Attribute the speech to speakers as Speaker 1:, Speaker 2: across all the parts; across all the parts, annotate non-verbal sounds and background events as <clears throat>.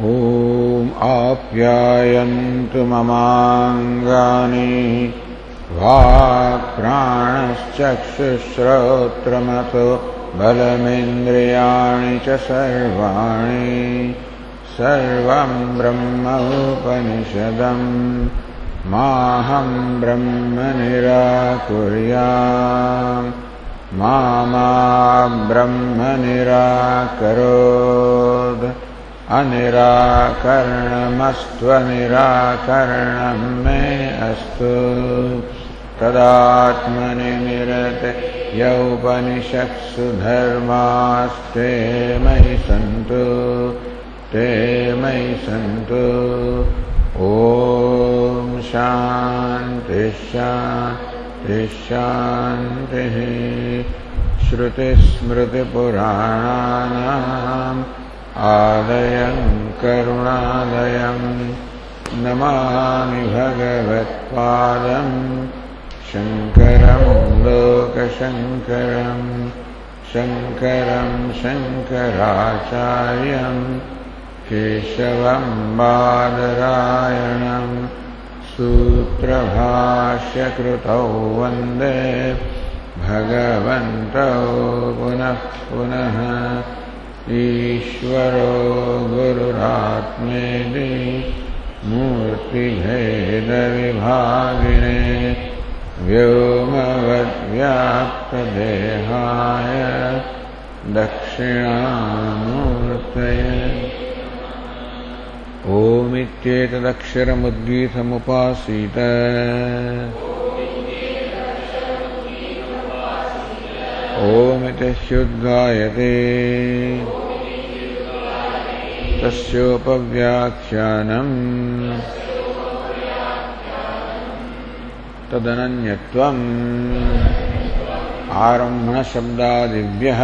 Speaker 1: ॐ आप्यायन्तु ममाङ्गानि वाक्प्राणश्चक्षुश्रोत्रमतो बलमिन्द्रियाणि च सर्वाणि सर्वं ब्रह्म उपनिषदम् माहं ब्रह्म निराकुर्याम् मा ब्रह्म निराकरोत् अनिराकरणमस्त्वनिराकरणं मे अस्तु। तदात्मनि निरते यौपनिषत्सु धर्मास्ते मयि सन्तु। ते मयि सन्तु। ॐ शान्तिश्शान्तिश्शान्तिः श्रुतिस्मृतिपुराणानाम् आलयं करुणालयं नमामि भगवत्पादम् शङ्करं लोकशङ्करम् शङ्करं शङ्कराचार्यम् केशवं बालरायणम् सूत्रभाष्यकृतौ वन्दे भगवन्तौ पुनः पुनः ईश्वरो गुरुरात्मेति मूर्तिभेदविभागिने व्योमवद्व्याप्तदेहाय दक्षिणामूर्तये। ओमित्येतदक्षरमुद्गीतमुपासीत ओमिति ह्युद्गायते तस्योपव्याख्यानम् तदनन्यत्वम्। आरम्भणशब्दादिभ्यः।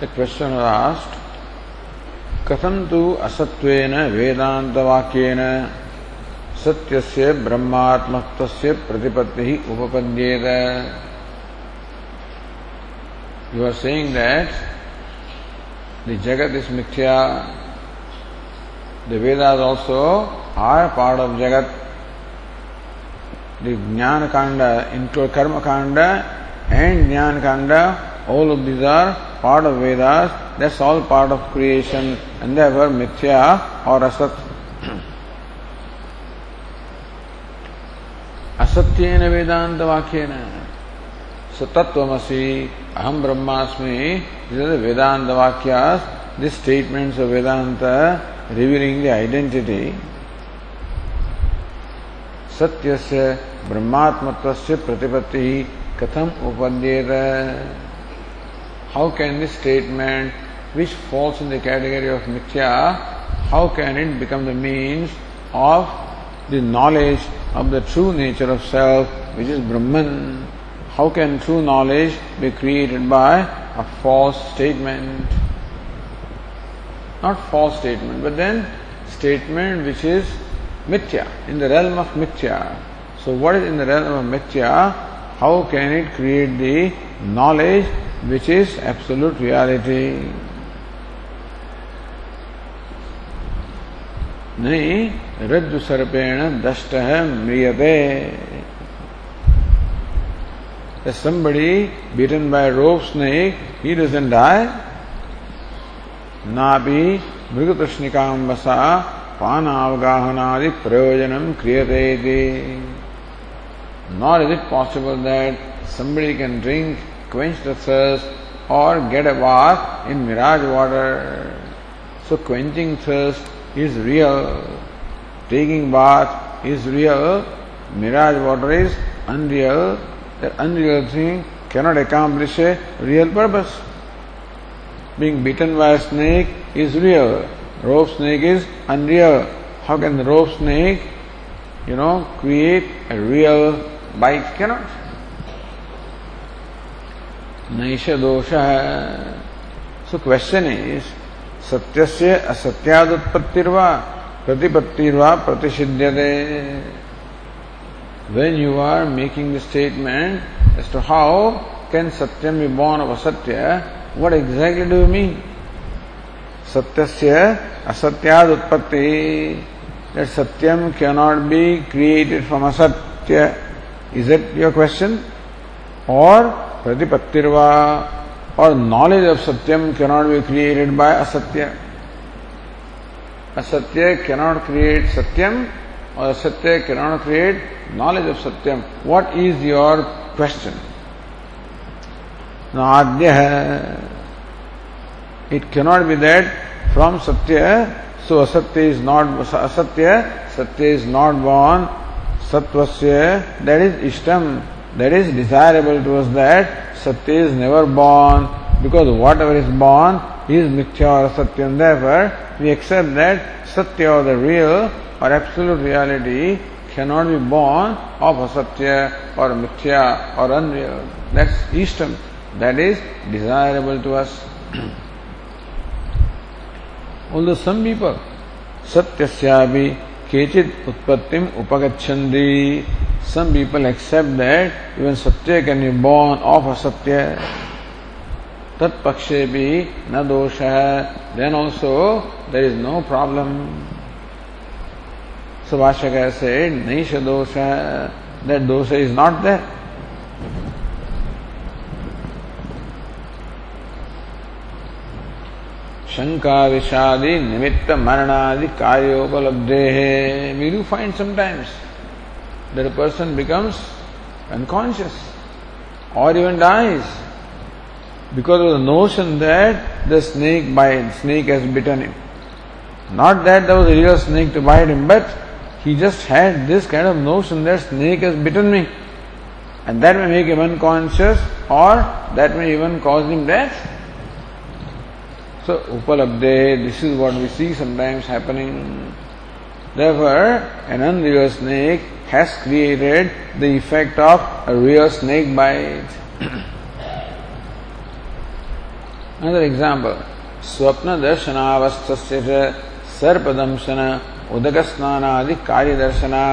Speaker 1: The question was asked, कथं तु असत्वेन सत्यस्य ब्रह्मात्मत्वस्य प्रतिपत्ति ही उपपद्येत। You are saying that the जगत इज़ मिथ्या the Vedas also are part of जगत द ज्ञान कांड इनक्लूड कर्म कांड एंड ज्ञान कांड all of these are part of Vedas that's all part of creation and there और असत्य असत्येन वेदांत वाक्येन सतत्वमसि अहम ब्रह्मास्मि। वेदांत वाक्य this statements of Vedanta revealing the identity सत्यस्य ब्रह्मात्मत्वस्य प्रतिपत्ति कथम उपद्येत? How can this statement which falls in the category of mithya how can it become the means of the knowledge of the true nature of self, which is Brahman. How can true knowledge be created by a false statement? Not false statement, but then statement which is mithya, in the realm of mithya. So what is in the realm of mithya? How can it create the knowledge which is absolute reality? नहीं रज्जु सर्पेण दष्ट है म्रियते somebody beaten by a rope snake, he doesn't die. नापि मृगतृष्णिकाम्बसा पानावगाहनादि प्रयोजनम क्रियते इति Nor is it possible that somebody can drink, quench the thirst, or get a bath in mirage water. So quenching thirst is real. Taking bath is real. Mirage water is unreal. That unreal thing cannot accomplish a real purpose. Being bitten by a snake is real. Rope snake is unreal. How can the rope snake, you know, create a real bite? Cannot. Naisha dosha. So question सत्य से असत्याद प्रतिपत्तिर्वा प्रतिषिध्य when you are making the statement as to how can Satyam be born of असत्य what exactly do me सत्य से असत्याद उत्पत्ति सत्यम can be created from असत्य is it your question or प्रतिपत्तिर्वा और नॉलेज ऑफ़ सत्यम कैनॉट बी क्रिएटेड बाय असत्य असत्य कैनॉट क्रिएट सत्यम और असत्य कैनॉट क्रिएट नॉलेज ऑफ़ सत्यम व्हाट इज़ योर क्वेश्चन आद्य it cannot be that from सत्य सो असत्य इज़ नॉट असत्य सत्य इज़ नॉट बॉर्न सत्व दैट इज़ इष्टम that is desirable to us that Satya is never born, because whatever is born is Mithya or Satyam. Therefore, we accept that Satya or the real or absolute reality cannot be born of Asatya or Mithya or unreal. That's Ishtam. That is desirable to us. Although some people, Satyasyabi Kechit Utpattim Upagacchandi, some people accept that even Satya can be born of Asatya. Tat pakshe bhi na dosha, then also there is no problem. So Vashaka said, Naisha dosha, that dosha is not there. शंका विषादि निमित्त मरणादि कार्योपलब्धे we do find sometimes that a person becomes unconscious or even dies because of the notion that the snake bite, snake has bitten him. Not that there was a real snake to bite him, but he just had this kind of notion that snake has bitten me. And that may make him unconscious or that may even cause him death. So, upalabde, this is what we see sometimes happening. Therefore, an unreal snake has created the effect of a real snake bite. <coughs> Another example, स्वप्न दर्शनावस्थस्य सर्पदंशन उदक स्नानादि कार्य दर्शना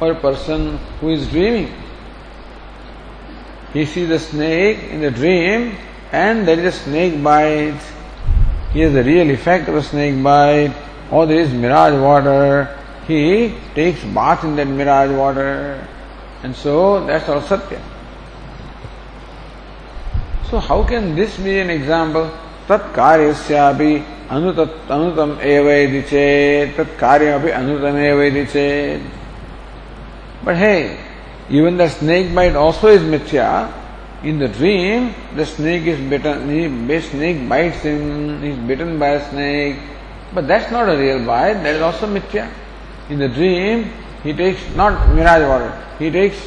Speaker 1: or a person who is dreaming He sees the snake in the dream and there is a snake bite. He has the real effect of a snake bite or there is mirage water. He takes bath in that mirage water. And so that's all Satya. So how can this be an example? Tat karyasyapi anutam evaidi chet, tat karyapi anutam evaidi chet. But hey, even the snake bite also is mithya. In the dream, the snake is bitten, the snake bites him, he is bitten by a snake. But that's not a real bite, that is also mithya. In the dream, he takes not mirage water, he takes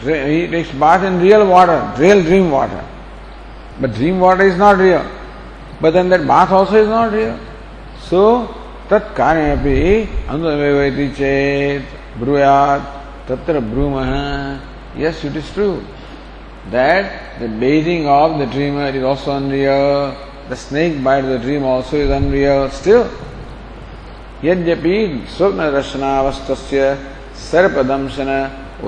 Speaker 1: he takes bath in real water, real dream water. But dream water is not real. But then that bath also is not real. So, tat karyapi anudamevati chet bruyat Tatra Bruma. Yes, it is true that the bathing of the dreamer is also unreal, the snake bite of the dream also is unreal. Still, यद्यपि स्वप्न दर्शनावस्थस्य सर्पदंशन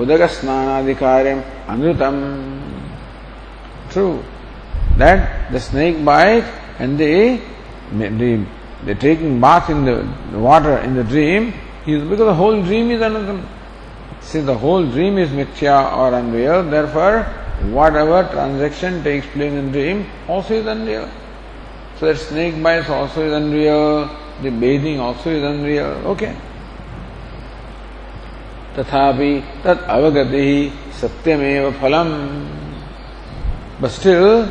Speaker 1: उदक स्नानाधिकार्यम अमृतम true that the snake bite and the, the, the taking bath in the water in the dream is because the whole dream is another Since the whole dream is mithya or unreal, therefore, whatever transaction takes place in dream also is unreal. So that snake bites also is unreal, the bathing also is unreal. Okay. तथापि तत् अवगति ही सत्यमेव फलम but still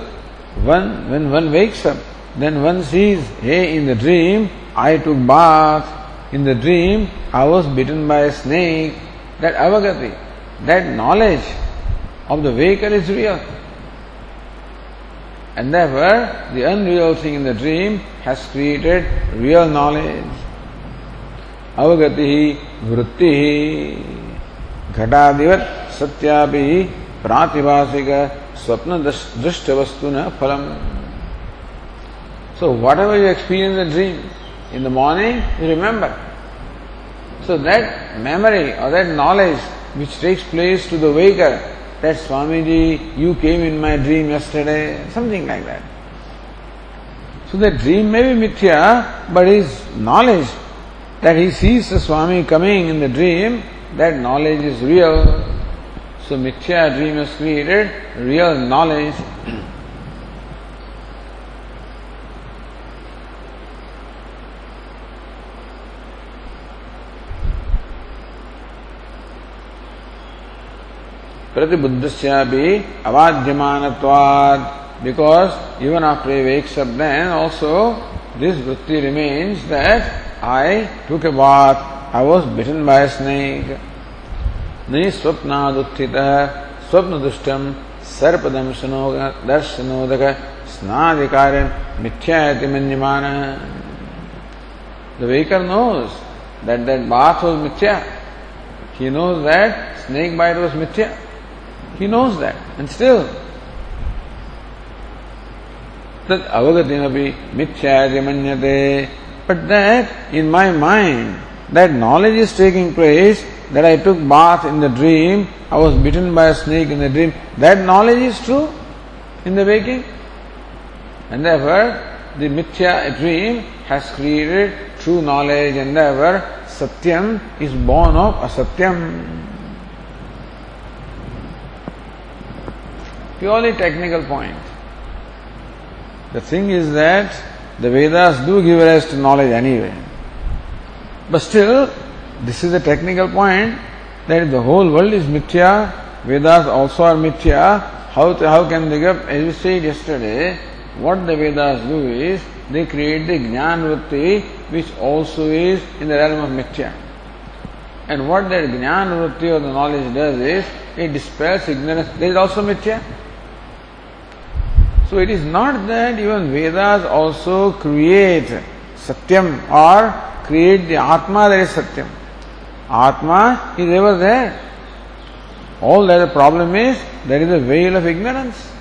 Speaker 1: one when one wakes up then one sees hey in the dream i took bath in the dream i was bitten by a snake that avagati, that knowledge of the vehicle is real. And therefore, the unreal thing in the dream has created real knowledge. Avagati vritti घटादिवत सत्यापि प्रातिभाषिक स्वप्न दृष्ट वस्तु न फलम So whatever you experience in the dream, in the morning you remember. So that memory or that knowledge which takes place to the waker that Swamiji, you came in my dream yesterday, something like that. So the dream may be mithya, but his knowledge that he sees the Swami coming in the dream, that knowledge is real. So mithya dream is created real knowledge. प्रतिबुद्ध अबाध्यमान because even after wakes also this वृत्ति remains that I took a bath I was bitten by snake नहीं स्वप्नादुत्थित स्वप्न दुष्टम सर्पदम सुनो दर्शनोदक स्नाधिकार मिथ्या यति मन्यमान the waker knows that that bath was मिथ्या he knows that snake bite was He knows that. And still, that avagatinaphi mithyati manyate. But that, in my mind, that knowledge is taking place, that I took bath in the dream, I was bitten by a snake in the dream, that knowledge is true in the waking. And therefore, the mithya dream has created true knowledge and therefore satyam is born of asatyam. Purely technical point. The thing is that the Vedas do give rise to knowledge anyway. But still, this is a technical point that the whole world is mithya, Vedas also are mithya. How, how can they give? As we said yesterday, what the Vedas do is they create the Jnana Vritti which also is in the realm of mithya. And what that Jnana Vritti or the knowledge does is it dispels ignorance. There is also mithya. So it is not that even Vedas also create Satyam or create the Atma that is Satyam. Atma is ever there. All that the problem is there is a veil of ignorance.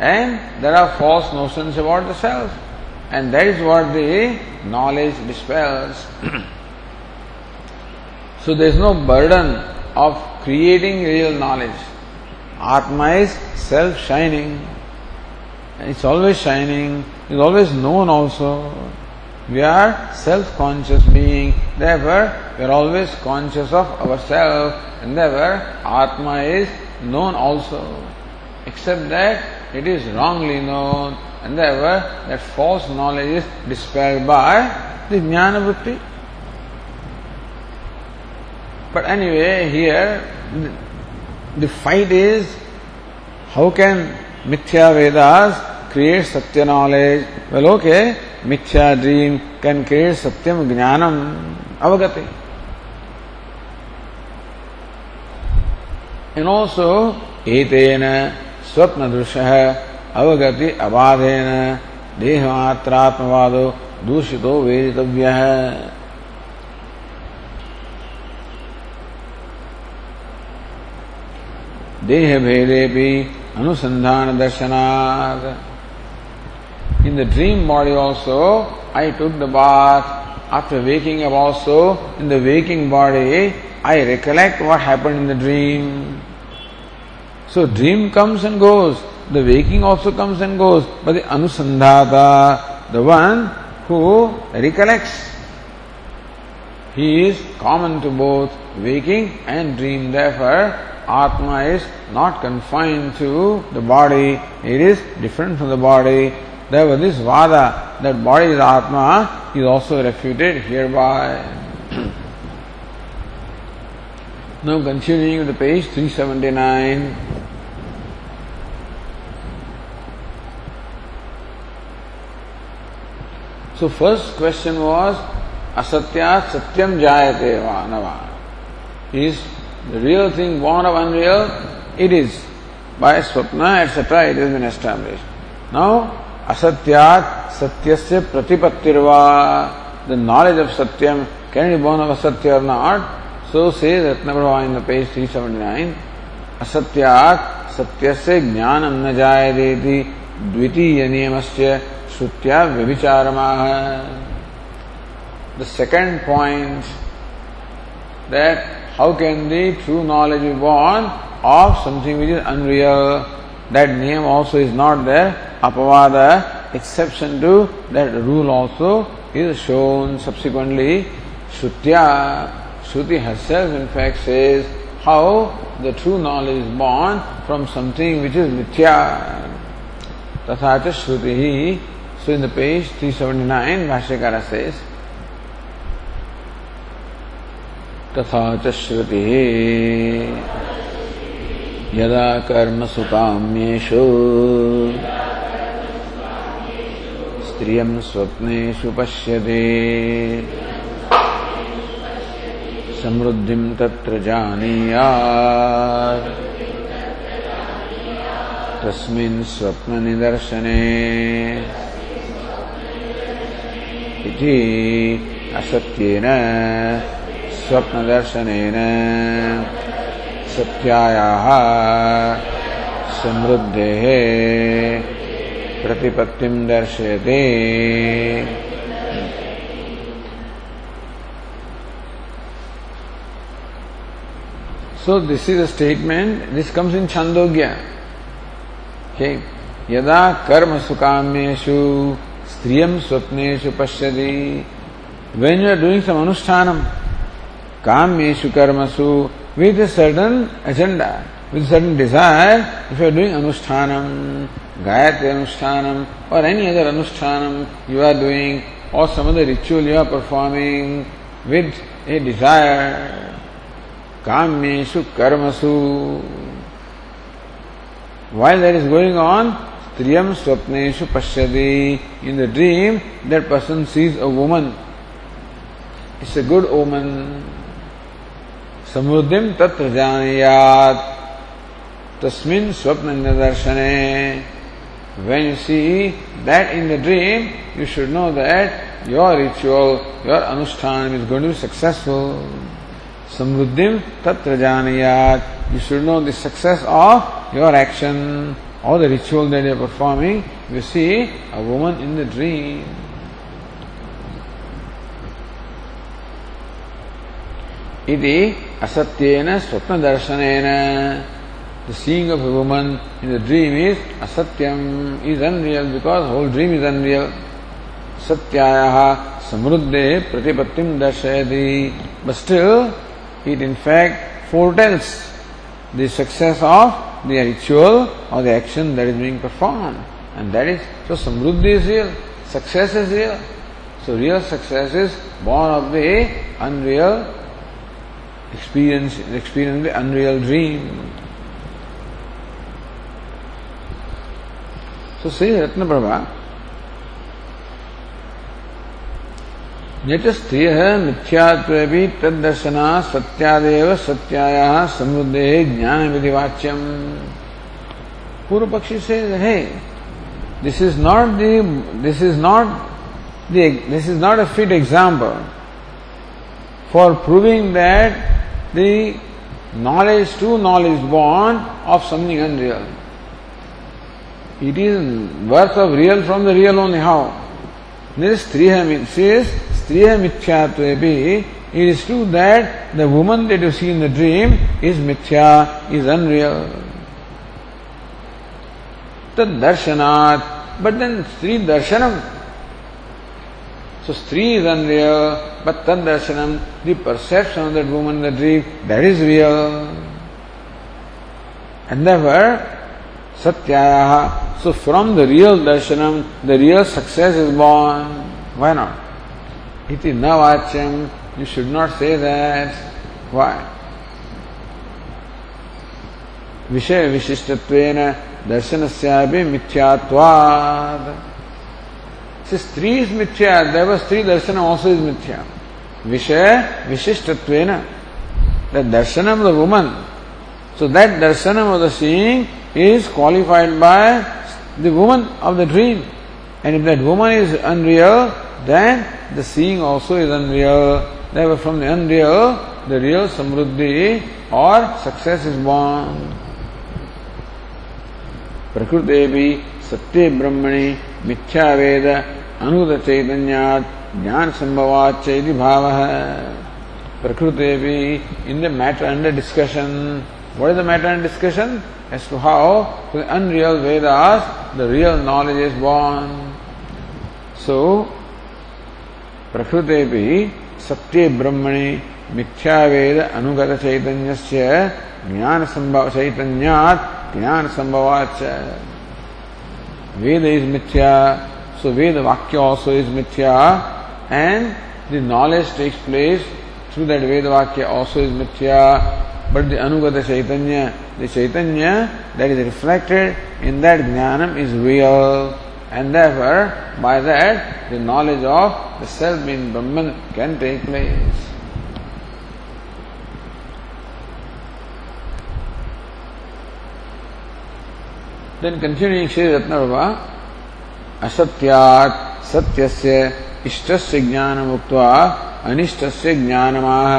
Speaker 1: And there are false notions about the self. And that is what the knowledge dispels. <clears throat> so there is no burden of creating real knowledge. Atma is self shining. It's always shining, it's always known also. We are self-conscious being, therefore we are always conscious of ourselves, and therefore Atma is known also. Except that it is wrongly known, and therefore that false knowledge is dispelled by the Jnana Vritti. But anyway, here the fight is how can मिथ्या Vedas create सत्य knowledge लोके मिथ्या dream can create सत्यम ज्ञानम। अवगते। इनोसो एतेन स्वप्न दृश्य अवगति अबाधेन देह मात्रात्मवादो दूषितो वेदितव्य। है देह भेदे भी Anusandhana darshanat. In the dream body also, I took the bath. After waking up also, in the waking body, I recollect what happened in the dream. So dream comes and goes. The waking also comes and goes. But the anusandhata, the one who recollects, he is common to both waking and dream. Therefore, Atma is not confined to the body, it is different from the body. Therefore, this vada, that body is Atma, is also refuted hereby. <clears throat> now, continuing with the page 379. So, first question was Asatya Satyam Jayate Nava. Is the real thing born of unreal, it is. By swapna, etc., it has been established. Now, asatyat satyasya pratipattirva, the knowledge of satyam, can it be born of asatya or not? So says Ratnaprabha in the page 379, asatyat satyasya jnanam न जायते द्वितीय नियमस्य श्रुत्या व्यभिचारमाह The second point that how can the true knowledge be born of something which is unreal? That name also is not there. Apavada, exception to that rule also is shown subsequently. Shrutya, Shruti herself in fact says how the true knowledge is born from something which is mithya. Tathacha Shruti. So in the page 379, Bhashyakara says, तथा च श्रुतिः। यदा कर्मसु काम्येषु स्त्रियं स्वप्नेषु पश्यते समृद्धिं तत्र जानीयात्। तस्मिन् स्वप्ननिदर्शने इति असत्येन स्वप्नदर्शनेन सत्यायाः समृद्धेः प्रतिपत्तिं दर्शयति। So this is a statement this comes in Chandogya यदा कर्म सुकाम्यु स्त्रियम स्वप्नेशु पश्यति when you are doing some अनुष्ठानम कामेशु कर्मसु with sudden agenda with sudden desire if you doing अनुष्ठानम Gayatri अनुष्ठानम or any other अनुष्ठानम you are doing or some other ritual you are performing with a desire कामेशु कर्मसु While that is going on, Triyam Swapneshu Pashyati. In the dream, that person sees a woman. It's a good omen. समुद्रिम तत्र जानयात। तस्मिन स्वप्न निदर्शने when you see that in the dream you should know that your ritual your अनुष्ठान is going to successful समृद्धि तत्र जानयात you should know the success of your action all the ritual that you are performing you see a woman in the dream इति असत्येन स्वप्नदर्शनेन। The seeing of a woman in the dream is असत्यम is unreal because whole dream is unreal सत्यायः समृद्धे प्रतिपत्तिं दर्शयति। But still it in fact foretells the success of the ritual or the action that is being perform and that is so Samriddhi is real success is real so real success is born of the unreal experience, experience the unreal dream. So say Ratna Prabha, यच स्त्रिय मिथ्यात्वी तदर्शना सत्यादेव सत्याया समृद्धे ज्ञान विधिवाच्यम पूर्व पक्षी से है this is not this is not this is not a fit example for proving that the knowledge to knowledge born of something unreal. It is birth of real from the real only. How? This Striha says Striya Mithyatvepi, it is true that the woman that you see in the dream is mithya, is unreal. Tad darshanat, but then Sri darshanam. So Stri is unreal, but tad darshanam, the perception of that woman in the dream, that is real. And therefore, Satyayaha, so from the real darshanam, the real success is born. Why not? Iti navachyam, you should not say that. Why? विषय विशिष्टत्वेन दर्शनस्यापि मिथ्यात्वाद So स्त्री is mithya, therefore स्त्री darsana also is mithya. Vishaya Vishishtvatvena. The darshanam of the woman. So that darshanam of the seeing is qualified by the woman of the dream. And if that woman is unreal, then the seeing also is unreal. Therefore, from the unreal, the real samruddhi or success is born. प्रकृते भी सत्य ब्रह्मणि मिथ्या वेद अनुगत चैतन्यात ज्ञान संभवाच भाव Prakrutevi in the matter under discussion. What is the matter under discussion? As to how to the unreal Vedas the real knowledge is born. So, Prakrutevi Satya Brahmani मिथ्यावेद अनुगत चैतन्य ज्ञान संभव चैतन्यात ज्ञान संभवाच Veda is mithya, so Veda Vakya also is mithya, and the knowledge takes place through that Veda Vakya also is mithya, but the Anugata Chaitanya, the Chaitanya that is reflected in that Jnanam is real, and therefore by that the knowledge of the Self being Brahman can take place. Then continuing Sri Ratnavava, असत्यात् सत्यस्य इष्टस्य ज्ञानमुक्त्वा अनिष्टस्य ज्ञानमाह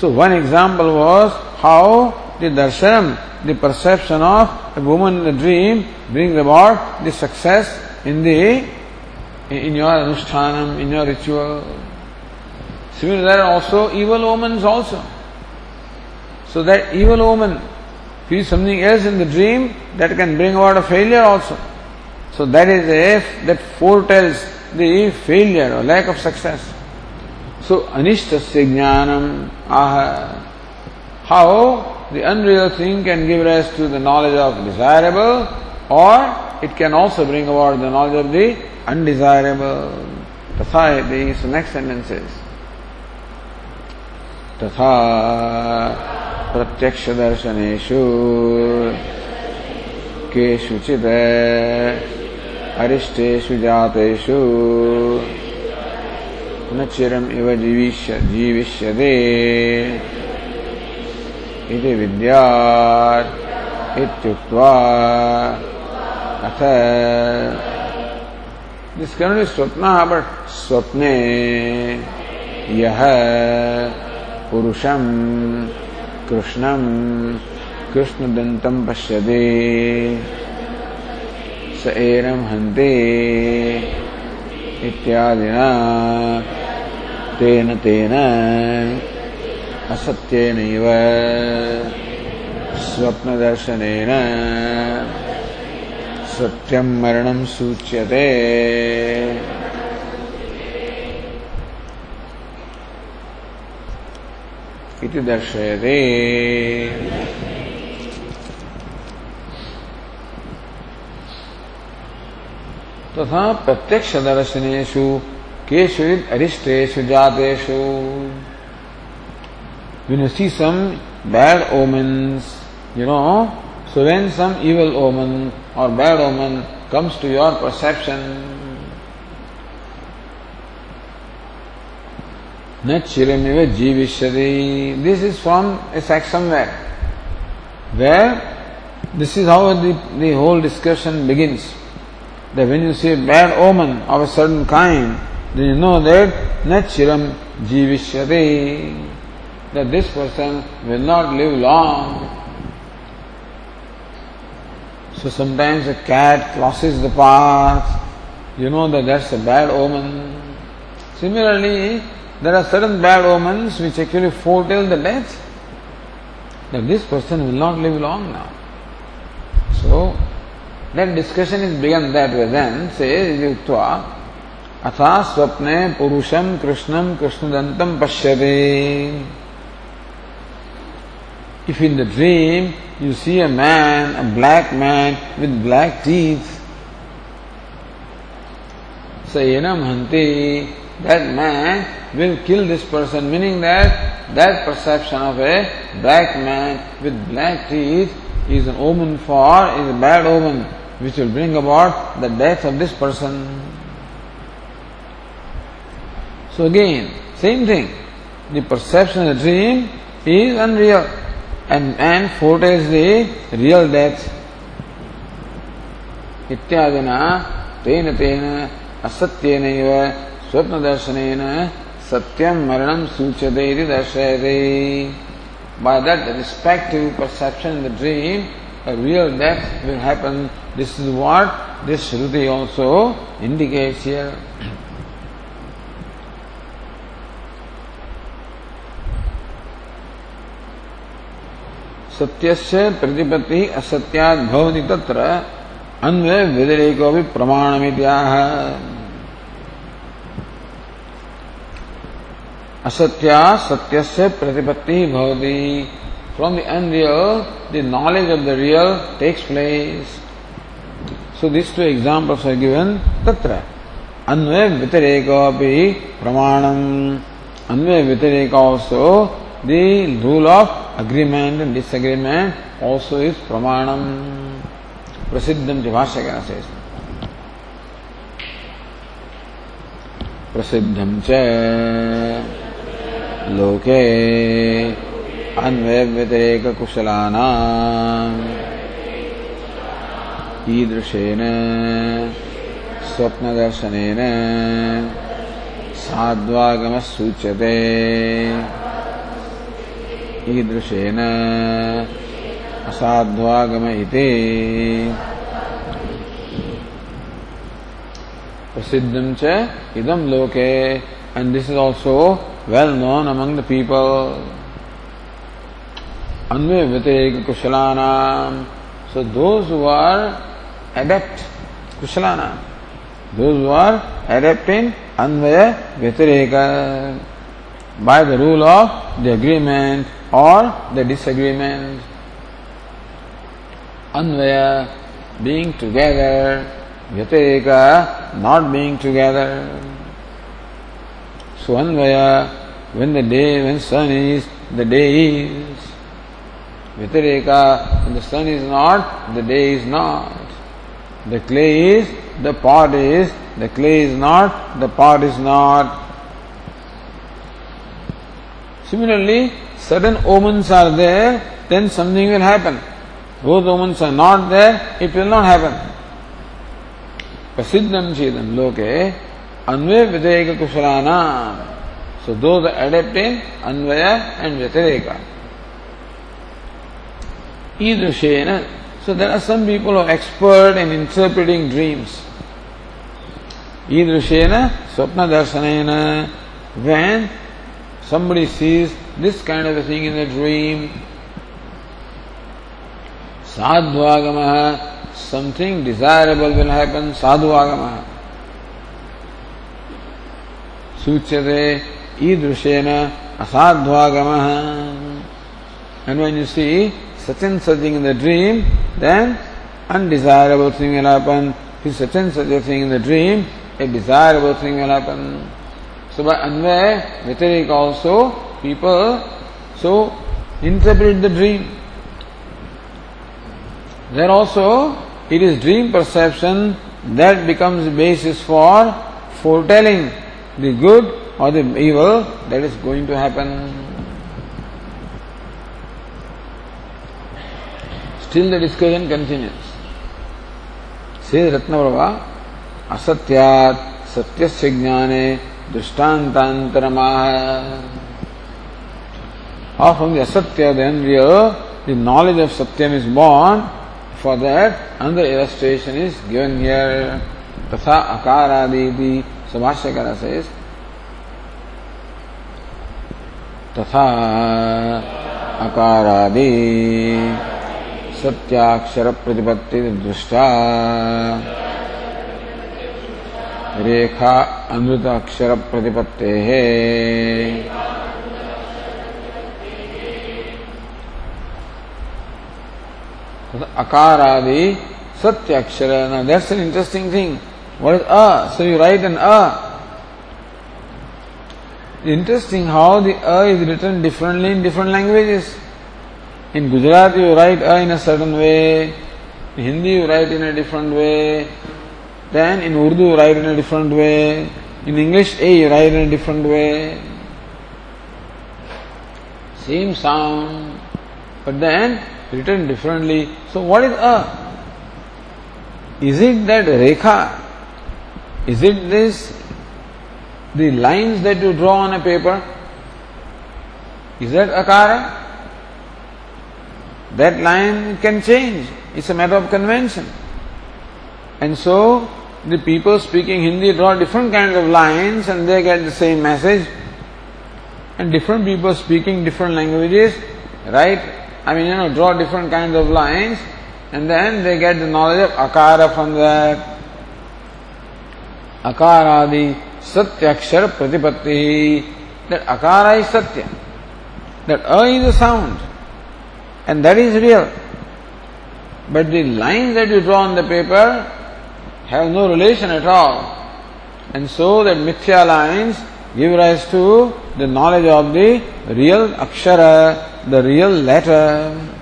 Speaker 1: So one example was how the darshanam, the perception of a woman in the dream brings about the success in the in your anushthanam, in your ritual. Similarly, there are also evil omens also. So that evil omen feel something else in the dream that can bring about a failure also. So that is a that foretells the failure or lack of success. So anishtasya jnanam aha. How the unreal thing can give rise to the knowledge of desirable or it can also bring about the knowledge of the undesirable. Tatha is the next sentence is. Tatha प्रत्यक्षदर्शनेषु केषुचित् अरिष्टेषु जातेषु न चिरम् इव जीविष्य जीविष्यते। इति विद्यात् इत्युक्त्वा अथ This cannot be swapna, but swapne yah purusham कृष्णं कृष्णदन्तं पश्यते। स एनं हन्ते इत्यादिना। तेन तेन असत्येनैव। स्वप्नदर्शनेन सत्यं मरणं सूच्यते इति दर्शयते। तथा तो प्रत्यक्ष दर्शनेशु केशुरित अरिष्टेशु जातेशु विनसी some bad omens you know so when some evil omen or bad ओमन कम्स टू योर परसेप्शन न चिरमिव जीविष्यति this is from a section where where this is how the whole discussion begins that when you see a bad omen of a certain kind, then you know that na chiram jivishyate, that this person will not live long. So sometimes a cat crosses the path, you know that that's a bad omen. Similarly, there are certain bad omens which actually foretell the death. That this person will not live long now. So, that discussion is begun that way. Then says Yuktva, Atha Swapne Purusham Krishnam Krishnadantam Pashyate. If in the dream you see a man, a black man with black teeth, Sayanam Hanti, that man will kill this person, meaning that that perception of a black man with black teeth is an omen for, is a bad omen, which will bring about the death of this person. So again, same thing. The perception of the dream is unreal and man foretells the real death. इत्यादिना तेन तेन असत्येनैव स्वप्न दर्शन satyam maranam suchadeti darshayate. By that respective perception in the dream, a real death will happen. This is what this Shruti also indicates here. सत्यस्य प्रतिपत्ति असत्याद भवति तत्र अन्वय व्यतिरेको भी प्रमाणमित्याह असत्या सत्य से प्रतिपत्ति भवति। From the unreal the knowledge of the real takes place so this two examples are given तत्र अन्वय व्यतिरेक प्रमाण अन्वय व्यतिरेक also the rule of agreement and disagreement also is प्रमाण प्रसिद्ध भाष्य क्या से प्रसिद्धं लोके अन्वय व्यतिरेक कुशलानाम् ईदृशेन, स्वप्नदर्शनेन साध्वागमः सूच्यते ईदृशेन असाध्वागम इति प्रसिद्धं च इदं लोके। And this is also well known among the people Anvaya Vyateka Kushalanam. So those who are adept, Kushalana, those who are adept in Anvaya Vyatireka uh, by the rule of the agreement or the disagreement. Anvaya being together, Vyatireka not being together. So Anvaya, when the day, when sun is, the day is. Vitareka, when the sun is not, the day is not. The clay is, the pot is, the clay is not, the pot is not. Similarly, certain omens are there, then something will happen. Those omens are not there, it will not happen. प्रसिद्धम चेदम लोके अन्वय व्यतिरेक कुशलाना so those are adept in anvaya and vyatireka Idrushena. So there are some people who are expert in interpreting dreams. Idrushena, Swapna Darshanena. When somebody sees this kind of a thing in a dream, Sadhvagamaha, something desirable will happen, Sadhvagamaha. सूचते ईदृशेन असाध्वागम. And when you see such and such in the dream then undesirable thing will happen फिर such and such a thing in the dream a desirable thing will happen so by अनवे वितरिक also people so interpret the dream then also it is dream perception that becomes basis for foretelling the good or the evil that is going to happen. Still the discussion continues. Says Ratnaprabha, Asatyat Satyasya Jnane Drishtantantaramaa. Or from the Asatya, the unreal, the knowledge of Satyam is born. For that, another illustration is given here. Tatha Akaradi, Sabhashyakara says, तथा अकारादि सत्याक्षर प्रतिपत्ति दृष्टा। रेखा अमृत अक्षर प्रतिपत्ते है अकार आदि सत्य अक्षर that's an interesting thing What is a? So you write an a. Interesting how the a is written differently in different languages. In Gujarat you write a in a certain way, in Hindi you write in a different way, then in Urdu you write in a different way, in English a you write in a different way. Same sound, but then written differently. So what is a? Is it that Rekha is it this, the lines that you draw on a paper? Is that Akara? that line can change. It's a matter of convention. And so, the people speaking Hindi draw different kinds of lines and they get the same message. And different people speaking different languages right? I mean, you know, draw different kinds of lines, and then they get the knowledge of akara from that. Akaradi satyakshara pratipatti. That akara is satya. That a is a sound, and that is real. But the lines that you draw on the paper have no relation at all. And so that mithya lines give rise to the knowledge of the real akshara, the real letter.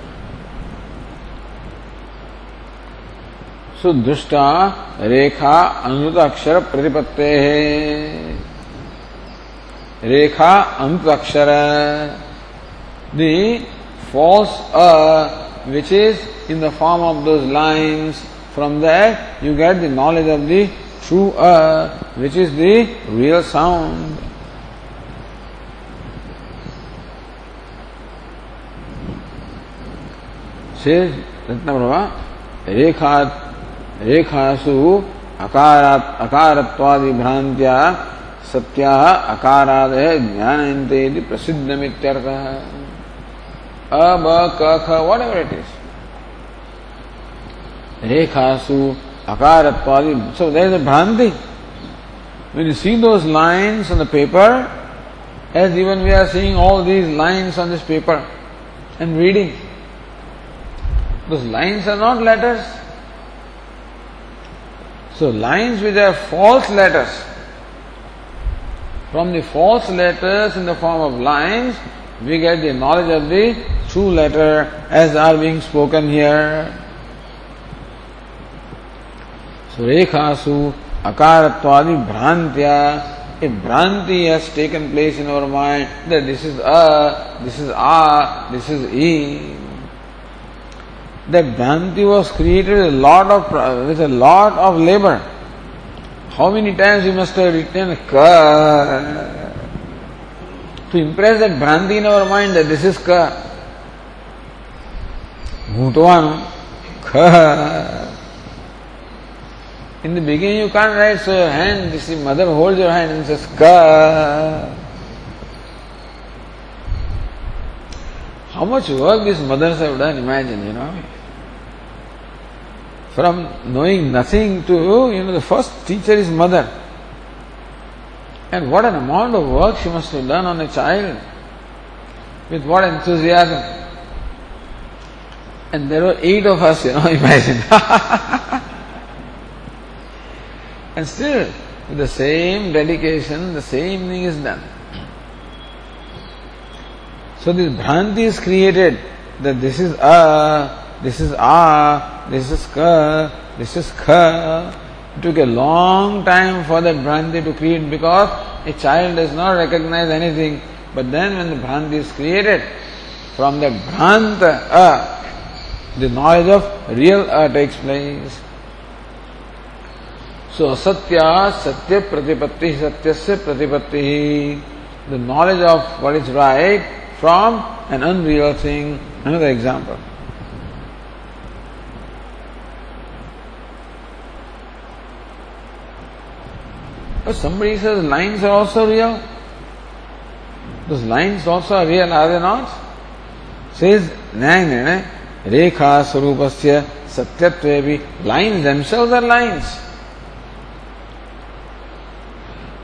Speaker 1: सुदुष्टा रेखा अनुत अक्षर प्रतिपत्ते है। रेखा अंत अक्षर। The false a which is in the form of those lines from that you get the knowledge of the true a which is the real sound Ratnaprabha रेखा रेखासु अकारात् अकारत्वादि भ्रांत्या सत्या अकारादय ज्ञानयन्ते इति प्रसिद्धमित्यर्थः अ ब क ख whatever it is rekhasu, akaratwadi. So there is a bhranti. When you see those lines on the paper, as even we are seeing all these lines on this paper and reading, those lines are not letters. So lines which are false letters, from the false letters in the form of lines, we get the knowledge of the true letter as are being spoken here. So rekhasu akaratwadi bhrantya, a bhranti has taken place in our mind that this is a, this is a, this is e. That bhranti was created with a lot of with a lot of labor. How many times you must have written ka to impress that bhranti in our mind that this is ka. Bhutvan ka In the beginning you can't write, so your hand, this is mother holds your hand and says ka. How much work these mothers have done, imagine, you know. From knowing nothing to, you know, the first teacher is mother. And what an amount of work she must have done on a child. With what enthusiasm. And there were eight of us, you know, <laughs> imagine. And still, with the same dedication, the same thing is done. So this bhranti is created that this is a, this is a, this is ka, this is kha. It took a long time for that bhranti to create because a child does not recognize anything. But then when the bhranti is created, from the bhranta a, uh, the knowledge of real a takes place. So asatya satya pratipatti satyasya pratipatti the knowledge of what is right from an unreal thing. Another example. But somebody says lines are also real. Those lines also are real, are they not? Says Nyaya Rekha Sarupasya Satyatvevi. Lines themselves are lines.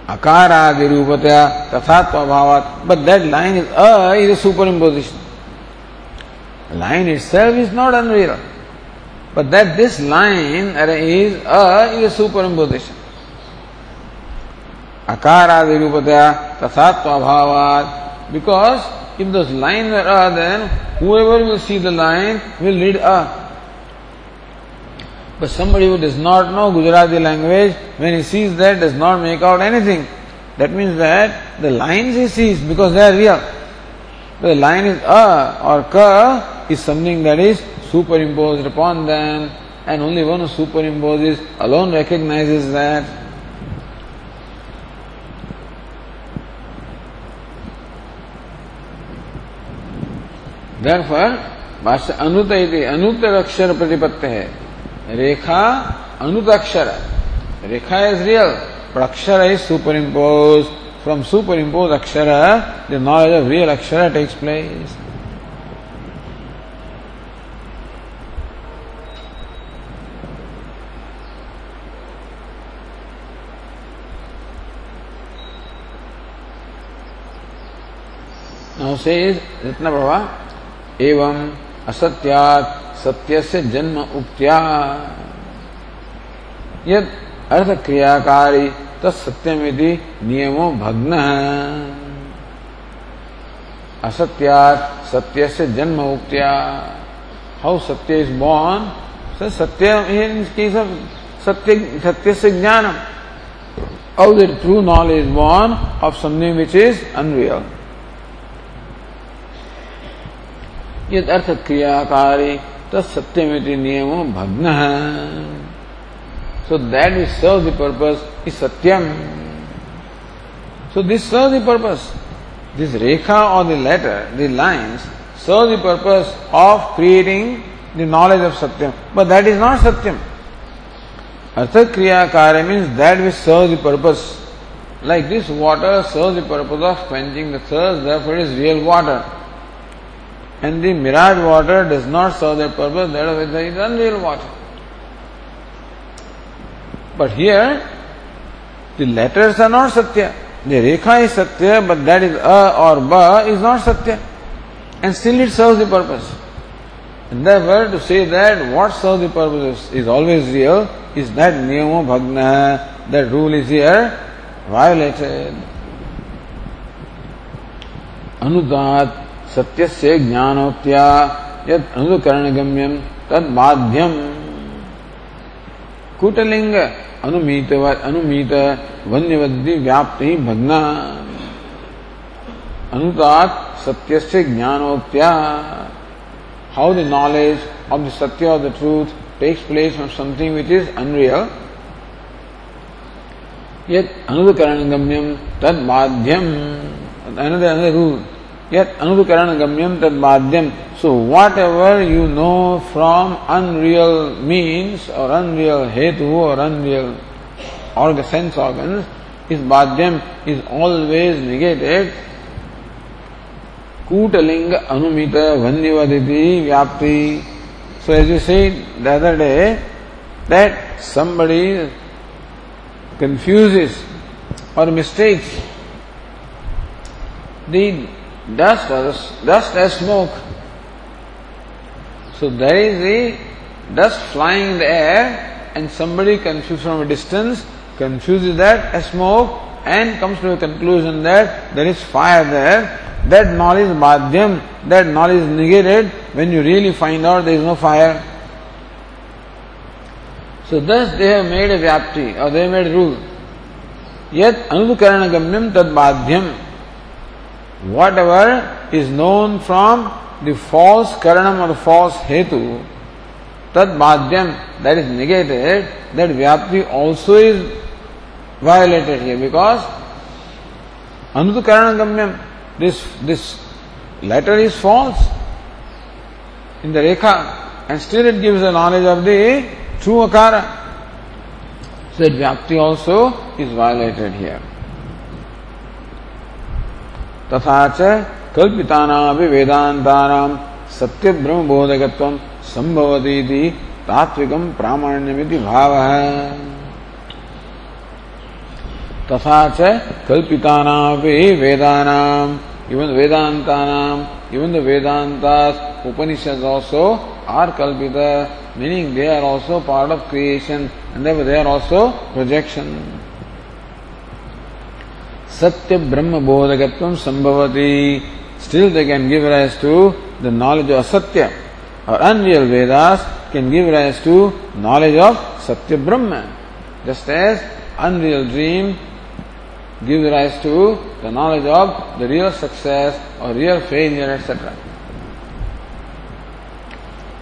Speaker 1: अकारादि रूपतया तथात्वभावात but that line is a is a superimposition line itself is not unreal but that this line is a is a superimposition. Akaradi rupatya tathatva bhavat. Because if those lines are a, then whoever will see the line will read a. But somebody who does not know Gujarati language, when he sees that, does not make out anything. That means that the lines he sees because they are real. The line is a or ka is something that is superimposed upon them, and only one who superimposes alone recognizes that. दरअसल भाष्य अनुत अनुत अक्षर प्रतिपत्ति है। रेखा, अनुत अक्षर। रेखा is real पर अक्षर is superimpose from superimpose अक्षर द नॉलेज ऑफ़ रियल अक्षर टेक्स प्लेस से इतना प्रभाव एवं असत्यात सत्य से जन्म उक्त्या। यद अर्थ क्रियाकारी तत्सत्यमिति नियमो भग्न। असत्यात सत्य से जन्म उक्त्या। हाउ सत्य इज़ बॉर्न सत्य इन केस ऑफ़ सत्य सत्य से ज्ञानम। How the true knowledge is born of something which is यद अर्थ क्रियाकारी तत्सत्यमिति नियमो भग्न So that which serves the purpose is satyam. So this serves the purpose. This rekha or the letter, the lines, serve the purpose of creating the knowledge of satyam. But that is not satyam. Artha Kriya Karya means that which serves the purpose. Like this water serves the purpose of quenching the thirst, therefore it is real water. And the mirage water does not serve that purpose, that is unreal water. But here, the letters are not Satya. The Rekha is Satya, but that is A or Ba is not Satya. And still it serves the purpose. And therefore, to say that what serves the purpose is always real is that niyamo bhagna, that rule is here violated. अनुदात सत्य से ज्ञानोत्या यद अनुकरण गम्यम तद माध्यम कुटलिंग अनुमित अनुमित वन्य we व्याप्ति भगना। अनुतात सत्य से ज्ञानोत्या how the knowledge of the सत्य of the truth takes place of something which is unreal यद अनुकरण गम्यम तद माध्यम another Yet anudukaranagambhyam tad madhyam. So whatever you know from unreal means or unreal hetu or unreal organ, sense organs is madhyam is always negated कूटलिंग अनुमित वन्यवदिति व्याप्ति So as you said the other day, that somebody confuses or mistakes the dust as, dust as smoke. So there is the dust flying in the air and somebody confused from a distance confuses that as smoke and comes to a conclusion that there is fire there that knowledge madhyam, that knowledge is negated when you really find out there is no fire. So thus they have made a vyapti or they have made a rule. Yet anukarana gamyam tad madhyam. Whatever is known from the false karanam or false hetu, tad madhyam, that is negated, that vyapti also is violated here because anukarana gamyam this, this letter is false in the Rekha and still it gives the knowledge of the true Akara. So that Vyapti also is violated here. तथा च कल्पितानापि वेदान्तानां सत्यब्रह्मबोधकत्वं सम्भवतीति तात्विकं प्रामाण्यमिति भावः। तथा च कल्पितानापि वेदानां Upanishad also are कल्पित meaning they are also part of creation and they're also projections Satya Brahma Bodhakatvam Sambhavati. Still they can give rise to the knowledge of Satya. Or unreal Vedas can give rise to knowledge of Satya Brahma. Just as unreal dream gives rise to the knowledge of the real success or real failure, etc.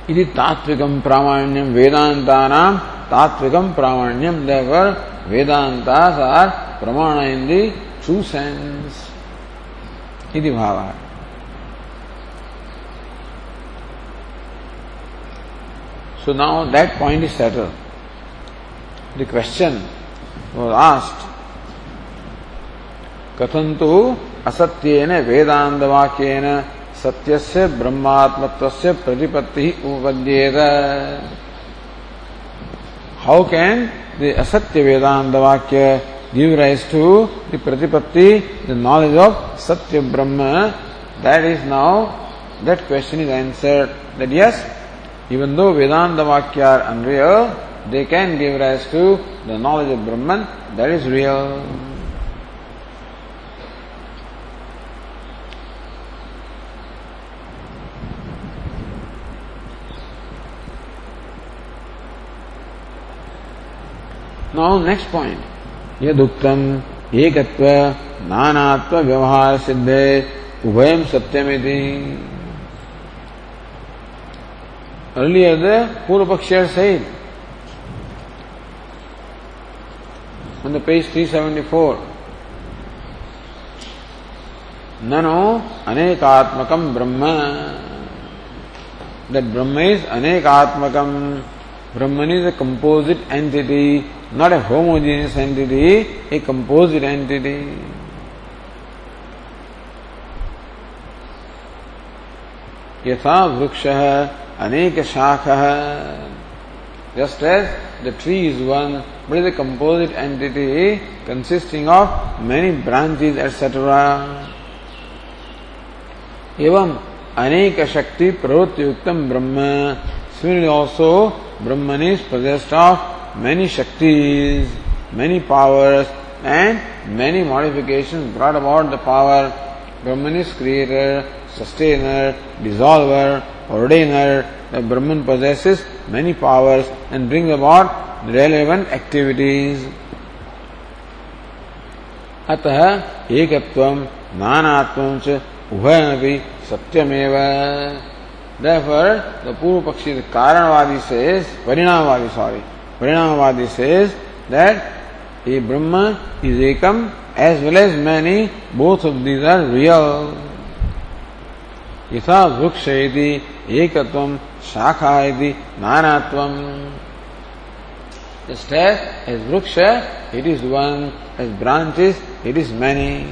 Speaker 1: इति तात्विकम प्रामाण्यम वेदांतानाम तात्विकम प्रामाण्यम therefore vedantas are pramana in the true sense इति भाव So now that point is settled. The question was asked कथंतु असत्येन वेदांत वाक्येन सत्यस्य ब्रह्मात्मत्वस्य प्रतिपत्ति उपपद्येत how can the असत्य वेदांत वाक्य give rise to the pratipatti, the knowledge of Satya Brahma that is now, that question is answered. That yes, even though Vedanta Vakya are unreal, they can give rise to the knowledge of Brahman that is real. Now next point. यदुक्तम एकत्व नानात्व व्यवहार सिद्धे उभयम सत्यमिति earlier the Purva Pakshya said on the page 374 ननो अनेकात्मकम Brahma that Brahma is anekaatmakam Brahman is a composite entity, not a homogeneous entity, a composite entity. यथा वृक्ष अनेक शाख just as the tree is one but is a composite entity consisting of many branches etc एवं अनेक शक्ति प्रवृत्ति युक्तम ब्रह्म similarly also Brahman is possessed of many Shaktis, many powers, and many modifications brought about the power. Brahman is creator, sustainer, dissolver, ordainer. The Brahman possesses many powers and brings about relevant activities. अतः एकत्वम नानात्वम च उभयमपि सत्यमेव Therefore, the Purva Pakshi, the Karanavadi says, Parinamavadi, sorry, Parinamavadi says that a Brahma is Ekam as well as many, both of these are real. यथा वृक्ष यदि एकत्वम शाखा यदि नानात्वम Just as, as vriksha, it is one, as branches, it is many.